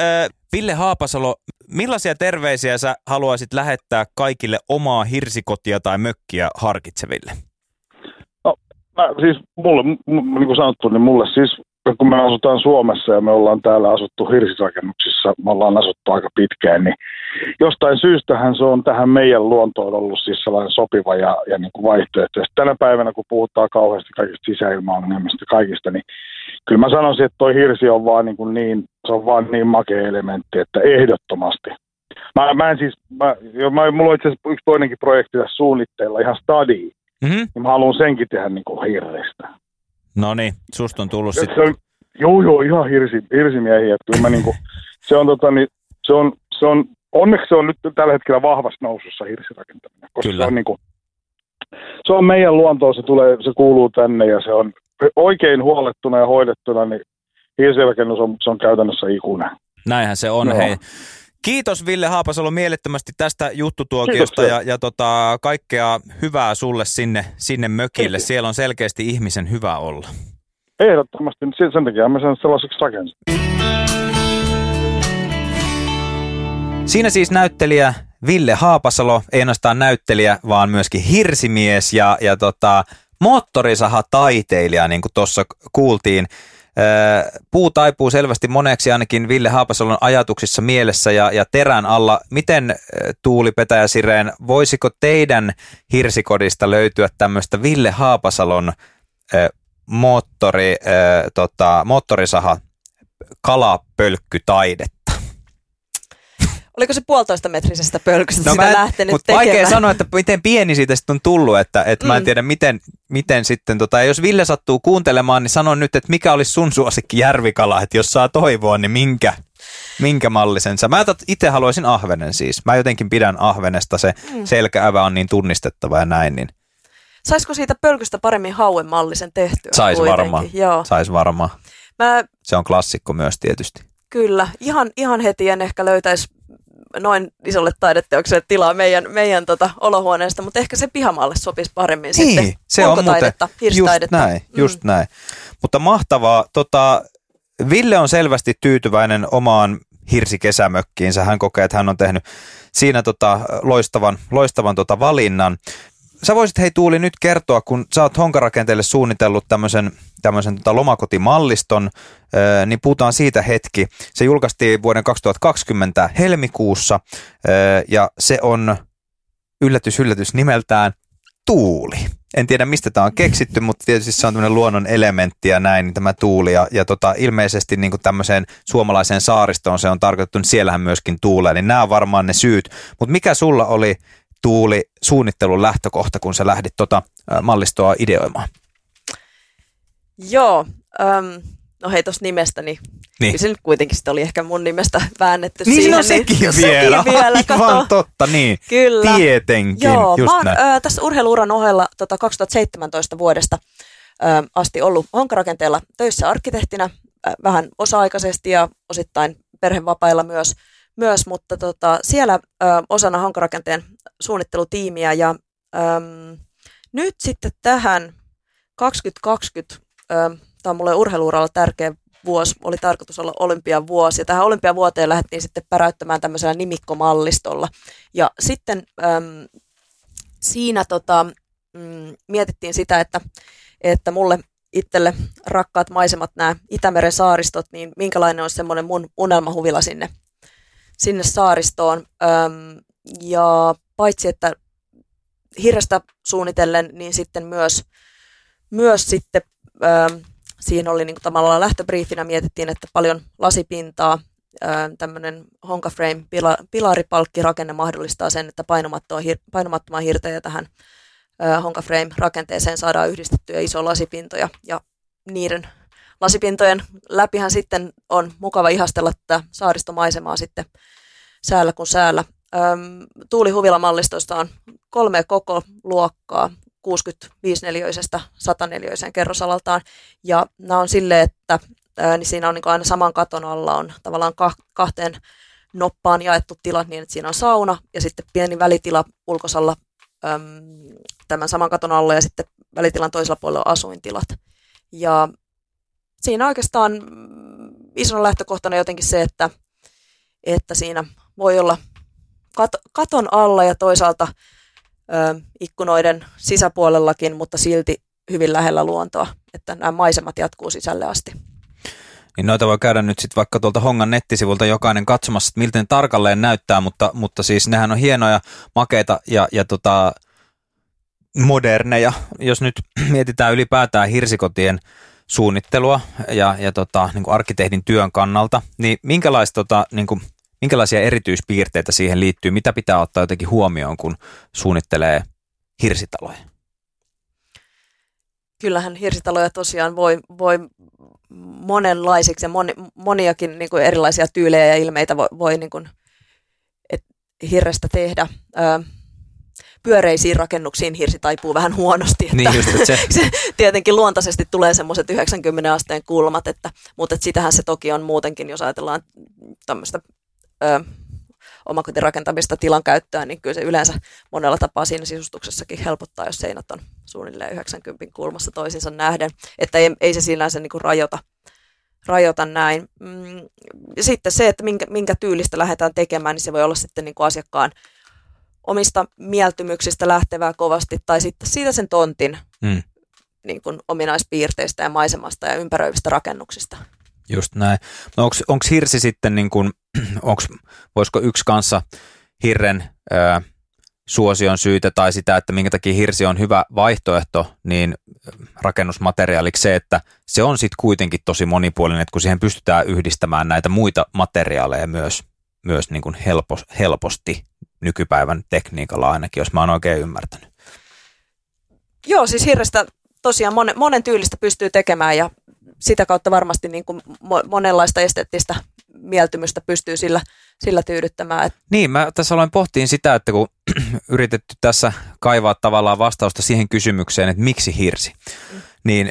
Ville Haapasalo, millaisia terveisiä sä haluaisit lähettää kaikille omaa hirsikotia tai mökkiä harkitseville? No, mä, siis mulle, m- niin kuin sanottu, niin mulle siis kun me asutaan Suomessa ja me ollaan täällä asuttu hirsirakennuksissa, me ollaan asuttu aika pitkään, niin jostain syystähän se on tähän meidän luontoon ollut siis sellainen sopiva ja, ja niin kuin vaihtoehto. Ja tänä päivänä, kun puhutaan kauheasti kaikista sisäilmaongelmista kaikista, niin kyllä mä sanoisin, että toi hirsi on vaan niin, kuin niin se on vaan niin makea elementti, että ehdottomasti. Mä, mä en siis, mä, jo, mä, mulla on itse asiassa yksi toinenkin projekti tässä suunnitteilla, ihan study. Mm-hmm. Niin mä haluan senkin tehdä niin kuin hirrestä. No niin, susta on tullut sitten. Joo, joo, ihan hirsi, hirsimiehiä. Kyllä mä niinku, se on tota, niin, se on, se on, onneksi se on nyt tällä hetkellä vahvasti nousussa hirsirakentaminen. Koska Kyllä. Se on, niinku, se on meidän luontoa, se, tulee, se kuuluu tänne ja se on oikein huolettuna ja hoidettuna, niin hirsirakennus on, se on käytännössä ikuinen. Näinhän se on, no. hei. Kiitos Ville Haapasalo mielettömästi tästä juttutuokiosta ja, ja tota, kaikkea hyvää sulle sinne, sinne mökille. Kiitos. Siellä on selkeästi ihmisen hyvä olla. Ehdottomasti, sen takia mä sen sellaiseksi rakensin. Siinä siis näyttelijä Ville Haapasalo, ei ainoastaan näyttelijä, vaan myöskin hirsimies ja, ja tota, moottorisaha taiteilija, niin kuin tuossa kuultiin. Puu taipuu selvästi moneksi ainakin Ville Haapasalon ajatuksissa mielessä ja, ja terän alla. Miten Tuuli Petäjä Sireen, voisiko teidän hirsikodista löytyä tämmöistä Ville Haapasalon moottori, tota, moottorisaha kalapölkkytaidetta? Oliko se puolitoista metrisestä pölkystä no sitä lähtenyt mutta tekemään? Vaikea sanoa, että miten pieni siitä sitten on tullut, että, että mm. mä en mm. tiedä miten, miten sitten, tota, jos Ville sattuu kuuntelemaan, niin sano nyt, että mikä olisi sun suosikki järvikala, että jos saa toivoa, niin minkä, minkä mallisen sä? Mä itse haluaisin ahvenen siis. Mä jotenkin pidän ahvenesta, se mm. selkäävä on niin tunnistettava ja näin, niin Saisiko siitä pölkystä paremmin hauen mallisen tehtyä? Sais varmaan. Sais varmaan. Mä, se on klassikko myös tietysti. Kyllä. Ihan, ihan heti en ehkä löytäisi noin isolle taideteokselle tilaa meidän, meidän tota, olohuoneesta, mutta ehkä se pihamaalle sopisi paremmin niin, sitten. se on muuten, just näin, just mm. näin. Mutta mahtavaa, tota, Ville on selvästi tyytyväinen omaan hirsikesämökkiinsä. Hän kokee, että hän on tehnyt siinä tota, loistavan, loistavan tota valinnan. Sä voisit hei Tuuli nyt kertoa, kun sä oot honkarakenteelle suunnitellut tämmöisen, tämmöisen tota lomakotimalliston, niin puhutaan siitä hetki. Se julkaistiin vuoden 2020 helmikuussa ja se on yllätys yllätys nimeltään tuuli. En tiedä mistä tämä on keksitty, mutta tietysti se on tämmöinen luonnon elementti ja näin, niin tämä tuuli. Ja, ja tota, ilmeisesti niin kuin tämmöiseen suomalaiseen saaristoon se on tarkoitettu, niin siellähän myöskin tuulee. Niin nämä on varmaan ne syyt. Mutta mikä sulla oli Tuuli suunnittelun lähtökohta, kun sä lähdit tota mallistoa ideoimaan? Joo, äm, no hei tuosta nimestä, niin, niin. kyllä se nyt kuitenkin sitten oli ehkä mun nimestä väännetty niin, siihen. No sekin niin, vielä, sekin vielä aivan totta, niin. Kyllä. Tietenkin, Joo, just mä oon äh, tässä urheiluuran ohella tota 2017 vuodesta äh, asti ollut honkarakenteella töissä arkkitehtinä, äh, vähän osa-aikaisesti ja osittain perhevapailla myös – myös, mutta tota, siellä ö, osana hankarakenteen suunnittelutiimiä ja ö, nyt sitten tähän 2020, ö, tämä on mulle urheiluuralla tärkeä vuosi, oli tarkoitus olla olympiavuosi ja tähän olympiavuoteen lähdettiin sitten päräyttämään tämmöisellä nimikkomallistolla. Ja sitten ö, siinä tota, mm, mietittiin sitä, että, että mulle itselle rakkaat maisemat, nämä Itämeren saaristot, niin minkälainen on semmoinen mun unelmahuvila sinne sinne saaristoon. Öm, ja paitsi, että hirrestä suunnitellen, niin sitten myös, myös sitten öm, siinä oli niin kuin tavallaan lähtöbriifinä mietittiin, että paljon lasipintaa, tämmöinen Honka Frame pila, pilaripalkkirakenne mahdollistaa sen, että painomattoman hirtejä tähän Honka Frame rakenteeseen saadaan yhdistettyä iso lasipintoja ja niiden lasipintojen läpihän sitten on mukava ihastella tätä saaristomaisemaa sitten säällä kuin säällä. Öm, tuulihuvilamallistoista on kolme koko luokkaa, 65 neliöisestä 100 neliöiseen kerrosalaltaan. Ja nämä on silleen, että niin siinä on niin aina saman katon alla on tavallaan kahteen noppaan jaettu tilat niin, että siinä on sauna ja sitten pieni välitila ulkosalla äm, tämän saman katon alla ja sitten välitilan toisella puolella on asuintilat. Ja siinä oikeastaan isona lähtökohtana jotenkin se, että, että siinä voi olla kat, katon alla ja toisaalta ö, ikkunoiden sisäpuolellakin, mutta silti hyvin lähellä luontoa, että nämä maisemat jatkuu sisälle asti. Niin noita voi käydä nyt sitten vaikka tuolta Hongan nettisivulta jokainen katsomassa, että miltä ne tarkalleen näyttää, mutta, mutta siis nehän on hienoja, makeita ja, ja tota, moderneja. Jos nyt mietitään ylipäätään hirsikotien suunnittelua ja, ja tota, niin kuin arkkitehdin työn kannalta, niin minkälaista tota, niin kuin, minkälaisia erityispiirteitä siihen liittyy? Mitä pitää ottaa jotenkin huomioon, kun suunnittelee hirsitaloja? Kyllähän hirsitaloja tosiaan voi, voi monenlaisiksi ja moni, moniakin niin kuin erilaisia tyylejä ja ilmeitä voi, voi niin kuin, et, hirrestä tehdä. Ö, pyöreisiin rakennuksiin hirsi taipuu vähän huonosti. Että niin just, että se. se tietenkin luontaisesti tulee semmoiset 90 asteen kulmat, että, mutta että sitähän se toki on muutenkin, jos ajatellaan tämmöistä ö, omakotirakentamista tilan käyttöä, niin kyllä se yleensä monella tapaa siinä sisustuksessakin helpottaa, jos seinät on suunnilleen 90 kulmassa toisinsa nähden, että ei, ei se sinänsä niin kuin rajoita, rajoita näin. Mm, sitten se, että minkä, minkä tyylistä lähdetään tekemään, niin se voi olla sitten niin kuin asiakkaan omista mieltymyksistä lähtevää kovasti, tai sitten siitä sen tontin mm. niin kuin ominaispiirteistä ja maisemasta ja ympäröivistä rakennuksista. Just näin. No onko hirsi sitten, niin kuin, onks, voisiko yksi kanssa hirren ö, suosion syytä tai sitä, että minkä takia hirsi on hyvä vaihtoehto, niin rakennusmateriaaliksi se, että se on sitten kuitenkin tosi monipuolinen, että kun siihen pystytään yhdistämään näitä muita materiaaleja myös, myös niin kuin helpos, helposti nykypäivän tekniikalla ainakin, jos mä oon oikein ymmärtänyt. Joo, siis hirrestä tosiaan monen, monen tyylistä pystyy tekemään ja sitä kautta varmasti niin kuin monenlaista esteettistä mieltymystä pystyy sillä, sillä tyydyttämään. Niin, mä tässä aloin pohtiin sitä, että kun yritetty tässä kaivaa tavallaan vastausta siihen kysymykseen, että miksi hirsi, mm. niin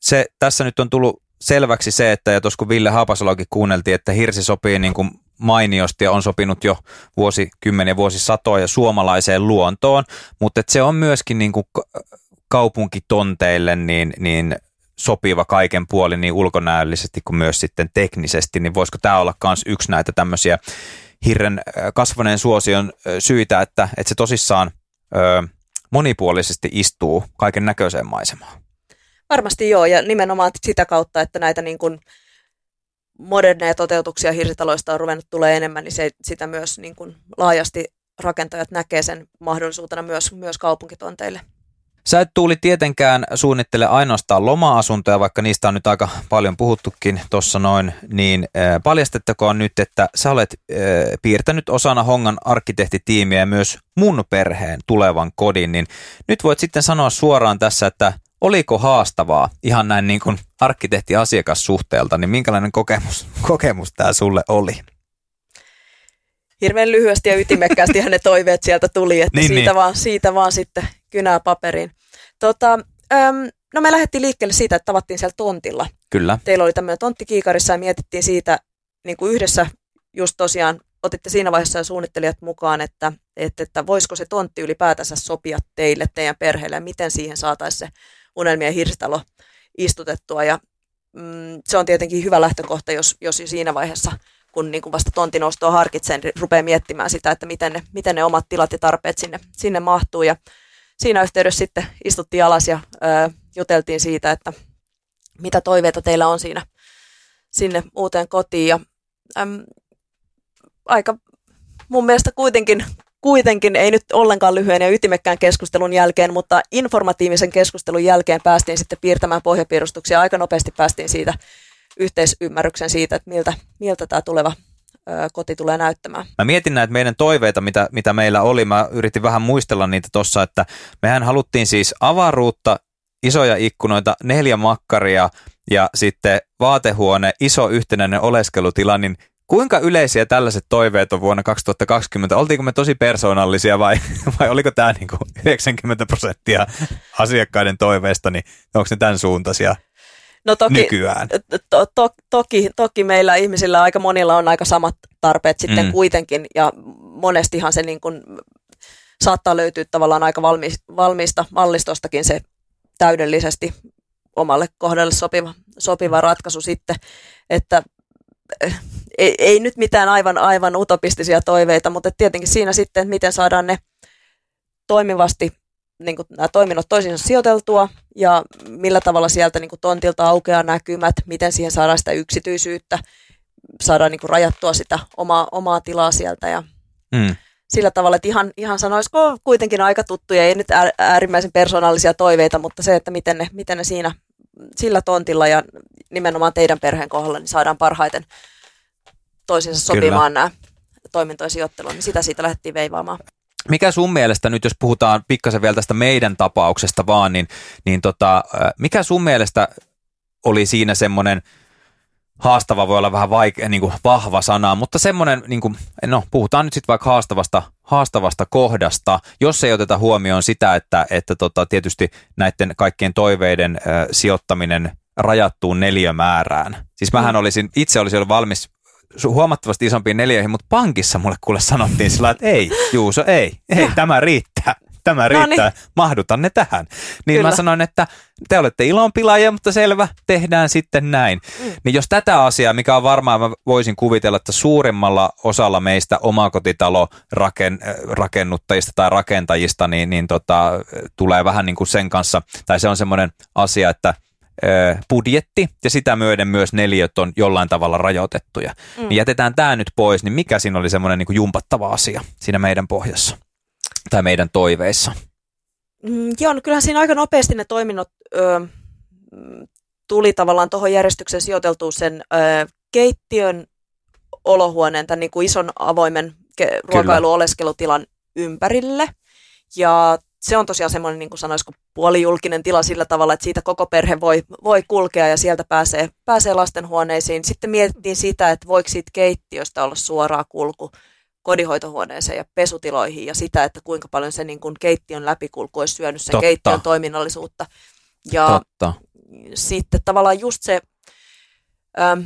se tässä nyt on tullut selväksi se, että ja tuossa kun Ville Haapasalokin kuunneltiin, että hirsi sopii niin kuin mainiosti ja on sopinut jo vuosikymmeniä, vuosisatoja suomalaiseen luontoon, mutta se on myöskin niin kuin kaupunkitonteille niin, niin sopiva kaiken puolin niin ulkonäöllisesti kuin myös sitten teknisesti, niin voisiko tämä olla myös yksi näitä tämmöisiä hirren kasvaneen suosion syitä, että, että se tosissaan ö, monipuolisesti istuu kaiken näköiseen maisemaan? Varmasti joo, ja nimenomaan sitä kautta, että näitä niin kuin moderneja toteutuksia hirsitaloista on ruvennut tulee enemmän, niin se, sitä myös niin kuin laajasti rakentajat näkee sen mahdollisuutena myös, myös kaupunkitonteille. Sä et Tuuli tietenkään suunnittele ainoastaan loma-asuntoja, vaikka niistä on nyt aika paljon puhuttukin tuossa noin, niin äh, paljastettakoon nyt, että sä olet äh, piirtänyt osana Hongan arkkitehtitiimiä myös mun perheen tulevan kodin, niin nyt voit sitten sanoa suoraan tässä, että oliko haastavaa ihan näin niin kuin arkkitehti-asiakassuhteelta, niin minkälainen kokemus, kokemus tämä sulle oli? Hirveän lyhyesti ja ytimekkäästi hänen toiveet sieltä tuli, että niin, siitä, niin. Vaan, siitä vaan sitten kynää paperiin. Tota, äm, no me lähdettiin liikkeelle siitä, että tavattiin siellä tontilla. Kyllä. Teillä oli tämmöinen tonttikiikarissa ja mietittiin siitä niin kuin yhdessä just tosiaan otitte siinä vaiheessa jo suunnittelijat mukaan, että, että, että voisiko se tontti ylipäätänsä sopia teille, teidän perheelle ja miten siihen saataisiin se unelmien hirsitalo istutettua. Ja mm, se on tietenkin hyvä lähtökohta, jos, jos siinä vaiheessa, kun niin kuin vasta tontinostoa harkitsee, niin rupeaa miettimään sitä, että miten ne, miten ne omat tilat ja tarpeet sinne, sinne mahtuu. Ja siinä yhteydessä sitten istuttiin alas ja ö, juteltiin siitä, että mitä toiveita teillä on siinä sinne uuteen kotiin. Ja, äm, aika mun mielestä kuitenkin kuitenkin ei nyt ollenkaan lyhyen ja ytimekkään keskustelun jälkeen, mutta informatiivisen keskustelun jälkeen päästiin sitten piirtämään pohjapiirustuksia. Aika nopeasti päästiin siitä yhteisymmärryksen siitä, että miltä, miltä tämä tuleva koti tulee näyttämään. Mä mietin näitä meidän toiveita, mitä, mitä meillä oli. Mä yritin vähän muistella niitä tuossa, että mehän haluttiin siis avaruutta isoja ikkunoita, neljä makkaria ja sitten vaatehuone, iso yhtenäinen oleskelutila, niin Kuinka yleisiä tällaiset toiveet on vuonna 2020? Oltiinko me tosi persoonallisia vai, vai oliko tämä niin 90 prosenttia asiakkaiden toiveista, niin onko ne tämän suuntaisia no toki, nykyään? To, to, toki, toki meillä ihmisillä aika monilla on aika samat tarpeet sitten mm. kuitenkin ja monestihan se niin kuin saattaa löytyä tavallaan aika valmi, valmiista mallistostakin se täydellisesti omalle kohdalle sopiva, sopiva ratkaisu sitten, että ei, ei nyt mitään aivan, aivan utopistisia toiveita, mutta tietenkin siinä sitten, miten saadaan ne toimivasti niin kuin nämä toiminnot toisiinsa sijoiteltua ja millä tavalla sieltä niin kuin tontilta aukeaa näkymät, miten siihen saadaan sitä yksityisyyttä, saadaan niin kuin rajattua sitä omaa, omaa tilaa sieltä ja mm. sillä tavalla, että ihan, ihan sanoisiko kuitenkin aika tuttuja, ei nyt äärimmäisen persoonallisia toiveita, mutta se, että miten ne, miten ne siinä sillä tontilla ja nimenomaan teidän perheen kohdalla niin saadaan parhaiten toisiinsa sopimaan Kyllä. nämä toimintojen sijoittelua, niin sitä siitä lähdettiin veivaamaan. Mikä sun mielestä nyt, jos puhutaan pikkasen vielä tästä meidän tapauksesta vaan, niin, niin tota, mikä sun mielestä oli siinä semmoinen, haastava voi olla vähän vaikea, niin kuin vahva sana, mutta semmoinen, niin kuin, no puhutaan nyt sitten vaikka haastavasta, haastavasta kohdasta, jos ei oteta huomioon sitä, että, että tota, tietysti näiden kaikkien toiveiden äh, sijoittaminen rajattuun neliömäärään. Siis mähän mm. olisin, itse olisin ollut valmis huomattavasti isompiin neljöihin, mutta pankissa mulle kuule sanottiin sillä että ei, Juuso, ei, ei, tämä riittää. Tämä riittää, no niin. mahdutan ne tähän. Niin Kyllä. mä sanoin, että te olette ilonpilaajia, mutta selvä, tehdään sitten näin. Mm. Niin jos tätä asiaa, mikä on varmaan, mä voisin kuvitella, että suurimmalla osalla meistä omakotitalo raken, rakennuttajista tai rakentajista, niin, niin tota, tulee vähän niin kuin sen kanssa, tai se on semmoinen asia, että budjetti ja sitä myöden myös neliöt on jollain tavalla rajoitettuja. Mm. Niin jätetään tämä nyt pois, niin mikä siinä oli semmoinen niin jumpattava asia siinä meidän pohjassa tai meidän toiveissa? Mm, joo, no kyllähän siinä aika nopeasti ne toiminnot ö, tuli tavallaan tuohon järjestykseen sijoiteltua sen ö, keittiön olohuoneen, tämän niin kuin ison avoimen ke- ruokailuoleskelutilan ympärille. Ja se on tosiaan semmoinen, niin kuin sanoisiko, puolijulkinen tila sillä tavalla, että siitä koko perhe voi, voi kulkea ja sieltä pääsee, pääsee lastenhuoneisiin. Sitten mietittiin sitä, että voiko siitä keittiöstä olla suoraa kulku kodinhoitohuoneeseen ja pesutiloihin ja sitä, että kuinka paljon se niin kuin keittiön läpikulku olisi syönyt sen Totta. keittiön toiminnallisuutta. Ja Totta. sitten tavallaan just se äm,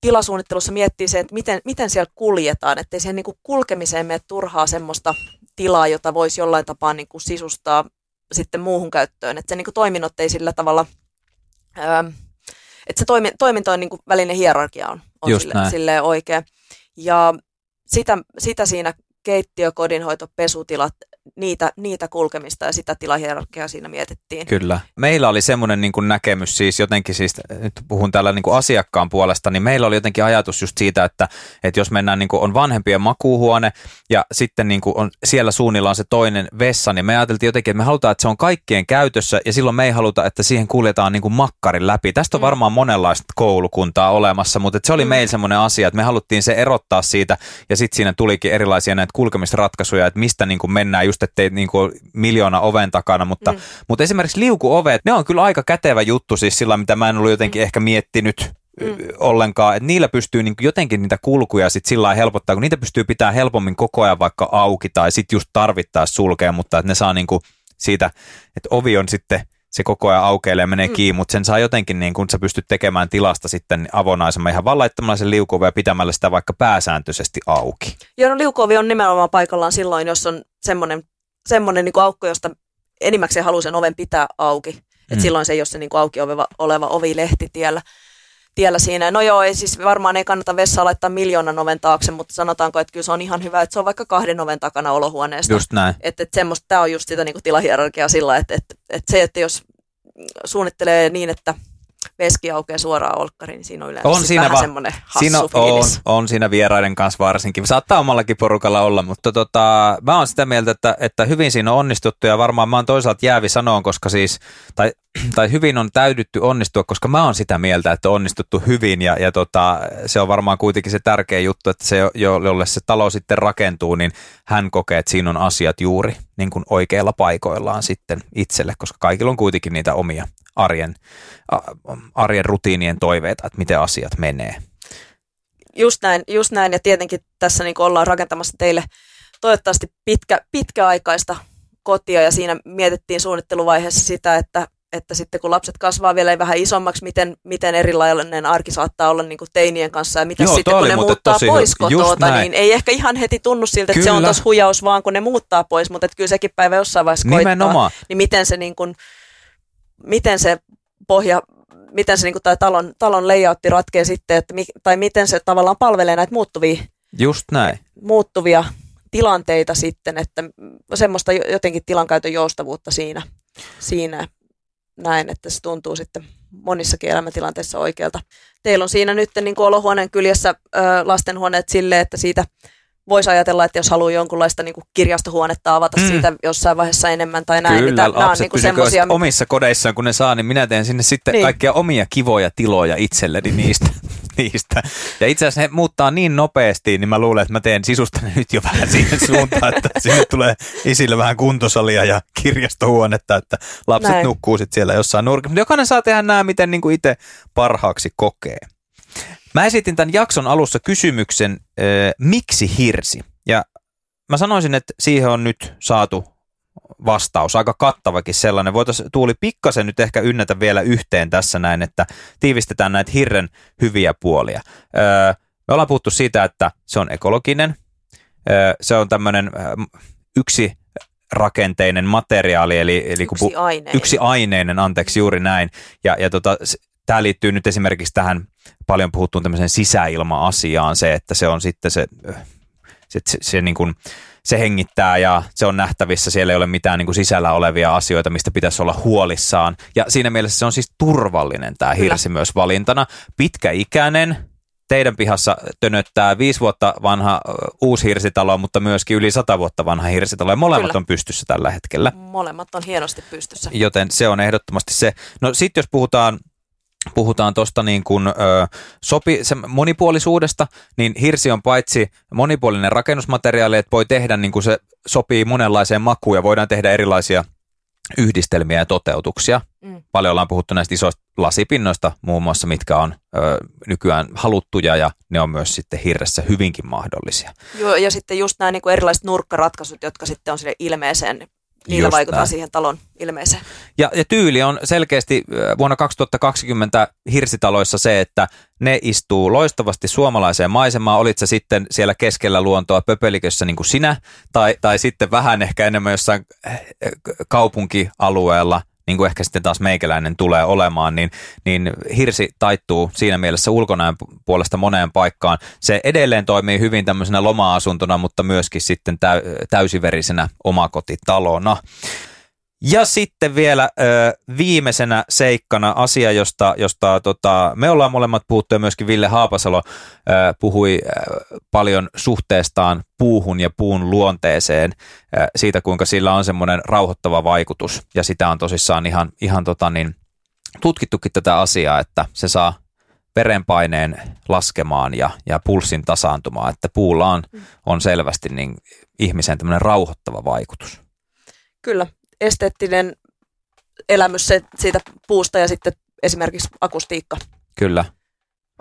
tilasuunnittelussa miettii se, että miten, miten siellä kuljetaan, ettei siihen niin kuin kulkemiseen mene turhaa semmoista tilaa, jota voisi jollain tapaa niin kuin sisustaa sitten muuhun käyttöön. Että se niin kuin toiminnot ei sillä tavalla, äm, että se toimi, toimintojen niin kuin välinen hierarkia on, on sille, silleen oikein. Ja sitä, sitä siinä keittiö, kodinhoito, pesutilat, niitä, niitä kulkemista ja sitä tilahierarkiaa siinä mietittiin. Kyllä. Meillä oli semmoinen niin kuin näkemys siis jotenkin, siis nyt puhun täällä niin kuin asiakkaan puolesta, niin meillä oli jotenkin ajatus just siitä, että, että jos mennään niin kuin on vanhempien makuuhuone ja sitten niin kuin on, siellä suunnilla on se toinen vessa, niin me ajateltiin jotenkin, että me halutaan, että se on kaikkien käytössä ja silloin me ei haluta, että siihen kuljetaan niin kuin makkarin läpi. Tästä on mm. varmaan monenlaista koulukuntaa olemassa, mutta se oli mm. meillä semmoinen asia, että me haluttiin se erottaa siitä ja sitten siinä tulikin erilaisia näitä kulkemisratkaisuja, että mistä niin kuin mennään just just, ettei niin kuin miljoona oven takana, mutta, mm. mutta esimerkiksi liukuovet, ne on kyllä aika kätevä juttu siis sillä, mitä mä en ollut jotenkin mm. ehkä miettinyt mm. ollenkaan, että niillä pystyy niin jotenkin niitä kulkuja sit sillä helpottaa, kun niitä pystyy pitää helpommin koko ajan vaikka auki tai sitten just tarvittaa sulkea, mutta että ne saa niin kuin siitä, että ovi on sitten se koko ajan aukeilee ja menee mm. kiinni, mutta sen saa jotenkin niin kun sä pystyt tekemään tilasta sitten avonaisemman ihan vaan laittamalla sen liukuovi ja pitämällä sitä vaikka pääsääntöisesti auki. Joo, no liukuovi on nimenomaan paikallaan silloin, jos on semmoinen, semmoinen niin aukko, josta enimmäkseen haluaa sen oven pitää auki. Mm. Et silloin se ei ole se niin kuin auki oleva, oleva ovi tiellä, tiellä siinä. No joo, ei siis varmaan ei kannata vessaa laittaa miljoonan oven taakse, mutta sanotaanko, että kyllä se on ihan hyvä, että se on vaikka kahden oven takana olohuoneesta. Just näin. Että et semmoista, tämä on just sitä niin tilahierarkiaa sillä, että et, et se, että jos suunnittelee niin, että veski aukeaa suoraan olkkariin, niin siinä on yleensä On siinä vähän va- semmoinen hassu Siinä on, fiilis. on siinä vieraiden kanssa varsinkin. Saattaa omallakin porukalla olla, mutta tota, mä oon sitä mieltä, että, että hyvin siinä on onnistuttu ja varmaan mä oon toisaalta jäävi sanoon, koska siis, tai, tai hyvin on täydytty onnistua, koska mä oon sitä mieltä, että on onnistuttu hyvin ja, ja tota, se on varmaan kuitenkin se tärkeä juttu, että se, jo- jolle se talo sitten rakentuu, niin hän kokee, että siinä on asiat juuri niin kuin oikeilla paikoillaan sitten itselle, koska kaikilla on kuitenkin niitä omia arjen, arjen rutiinien toiveita, että miten asiat menee. Just näin, just näin, ja tietenkin tässä niin ollaan rakentamassa teille toivottavasti pitkä, pitkäaikaista kotia, ja siinä mietittiin suunnitteluvaiheessa sitä, että, että sitten kun lapset kasvaa vielä vähän isommaksi, miten, miten erilainen arki saattaa olla niin kuin teinien kanssa, ja mitä Joo, sitten kun ne muuttaa tosi pois näin. niin ei ehkä ihan heti tunnu siltä, että se on Kyllä. tuossa hujaus vaan, kun ne muuttaa pois, mutta että kyllä sekin päivä jossain vaiheessa koittaa. Nimenomaan. Niin miten se, niin kuin, miten se pohja, miten se niin kuin, tai talon, talon layoutti ratkee sitten, että, mi- tai miten se tavallaan palvelee näitä muuttuvia Just näin. muuttuvia tilanteita sitten, että semmoista jo- jotenkin tilankäytön joustavuutta siinä, siinä näin, että se tuntuu sitten monissakin elämäntilanteissa oikealta. Teillä on siinä nyt niin kuin olohuoneen kyljessä ö, lastenhuoneet silleen, että siitä voisi ajatella, että jos haluaa jonkunlaista niin kuin kirjastohuonetta avata Mm. siitä jossain vaiheessa enemmän tai näin, Kyllä, niin nämä on niin kuin semmoisia, omissa kodeissaan, kun ne saa, niin minä teen sinne sitten niin. Niin. kaikkia omia kivoja tiloja itselleni niistä. niistä. Ja itse asiassa he muuttaa niin nopeasti, niin mä luulen, että mä teen sisusta ne nyt jo vähän siihen suuntaan, että sinne tulee isille vähän kuntosalia ja kirjastohuonetta, että lapset Näin. nukkuu sitten siellä jossain nurkissa. Mutta jokainen saa tehdä nämä, miten niin kuin itse parhaaksi kokee. Mä esitin tämän jakson alussa kysymyksen, äh, miksi hirsi? Ja mä sanoisin, että siihen on nyt saatu vastaus, aika kattavakin sellainen. Voitaisiin Tuuli pikkasen nyt ehkä ynnätä vielä yhteen tässä näin, että tiivistetään näitä hirren hyviä puolia. Öö, me ollaan puhuttu siitä, että se on ekologinen, öö, se on tämmöinen yksi rakenteinen materiaali, eli, eli kun yksi pu- aineinen. yksi aineinen, anteeksi juuri näin. Ja, ja tota, tämä liittyy nyt esimerkiksi tähän paljon puhuttuun tämmöiseen sisäilma-asiaan, se, että se on sitten se, se, se, se, niin kuin, se hengittää ja se on nähtävissä, siellä ei ole mitään niin kuin sisällä olevia asioita, mistä pitäisi olla huolissaan. Ja siinä mielessä se on siis turvallinen tämä Kyllä. hirsi myös valintana. Pitkäikäinen, teidän pihassa tönöttää viisi vuotta vanha uusi hirsitalo, mutta myöskin yli sata vuotta vanha hirsitalo. Ja molemmat Kyllä. on pystyssä tällä hetkellä Molemmat on hienosti pystyssä. joten se on ehdottomasti se. No sitten jos puhutaan puhutaan tuosta niin kuin, ö, sopi, se monipuolisuudesta, niin hirsi on paitsi monipuolinen rakennusmateriaali, että voi tehdä niin kuin se sopii monenlaiseen makuun ja voidaan tehdä erilaisia yhdistelmiä ja toteutuksia. Mm. Paljon ollaan puhuttu näistä isoista lasipinnoista muun muassa, mitkä on ö, nykyään haluttuja ja ne on myös sitten hirressä hyvinkin mahdollisia. Joo, ja sitten just nämä niin kuin erilaiset nurkkaratkaisut, jotka sitten on sille ilmeeseen, niillä Just vaikuttaa näin. siihen talon ilmeeseen. Ja, ja tyyli on selkeästi vuonna 2020 hirsitaloissa se, että ne istuu loistavasti suomalaiseen maisemaan, olit se sitten siellä keskellä luontoa pöpelikössä niin kuin sinä, tai, tai sitten vähän ehkä enemmän jossain eh, kaupunkialueella, niin kuin ehkä sitten taas meikäläinen tulee olemaan, niin, niin hirsi taittuu siinä mielessä ulkonäön puolesta moneen paikkaan. Se edelleen toimii hyvin tämmöisenä loma-asuntona, mutta myöskin sitten täy, täysiverisenä omakotitalona. Ja sitten vielä ö, viimeisenä seikkana asia, josta, josta tota, me ollaan molemmat puhuttu ja myöskin Ville Haapasalo ö, puhui ö, paljon suhteestaan puuhun ja puun luonteeseen, ö, siitä kuinka sillä on semmoinen rauhoittava vaikutus. Ja sitä on tosissaan ihan, ihan tota niin, tutkittukin tätä asiaa, että se saa verenpaineen laskemaan ja, ja pulssin tasaantumaan, että puulla on, on selvästi niin ihmiseen tämmöinen rauhoittava vaikutus. Kyllä, esteettinen elämys se, siitä puusta ja sitten esimerkiksi akustiikka Kyllä.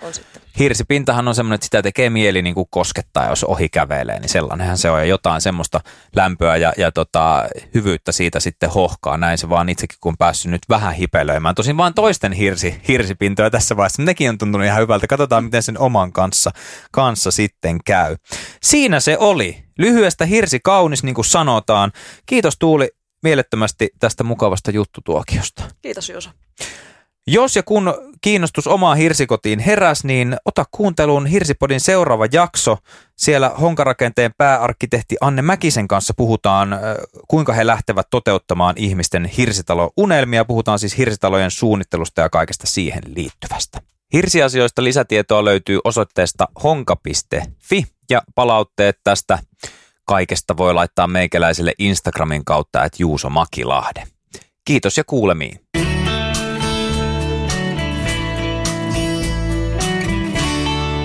on sitten. Hirsipintahan on semmoinen, että sitä tekee mieli niin kuin koskettaa, jos ohi kävelee, niin sellainenhan se on. Ja jotain semmoista lämpöä ja, ja tota, hyvyyttä siitä sitten hohkaa. Näin se vaan itsekin, kun on päässyt nyt vähän hipelöimään. Tosin vaan toisten hirsi, hirsipintoja tässä vaiheessa. Nekin on tuntunut ihan hyvältä. Katsotaan, miten sen oman kanssa, kanssa sitten käy. Siinä se oli. Lyhyestä hirsi kaunis, niin kuin sanotaan. Kiitos Tuuli mielettömästi tästä mukavasta juttutuokiosta. Kiitos Juuso. Jos ja kun kiinnostus omaan hirsikotiin heräs, niin ota kuunteluun Hirsipodin seuraava jakso. Siellä honkarakenteen pääarkkitehti Anne Mäkisen kanssa puhutaan, kuinka he lähtevät toteuttamaan ihmisten hirsitalo-unelmia. Puhutaan siis hirsitalojen suunnittelusta ja kaikesta siihen liittyvästä. Hirsiasioista lisätietoa löytyy osoitteesta honka.fi ja palautteet tästä kaikesta voi laittaa meikäläiselle Instagramin kautta, että Juuso Makilahde. Kiitos ja kuulemiin.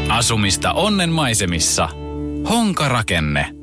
Asumista onnen maisemissa. Honkarakenne.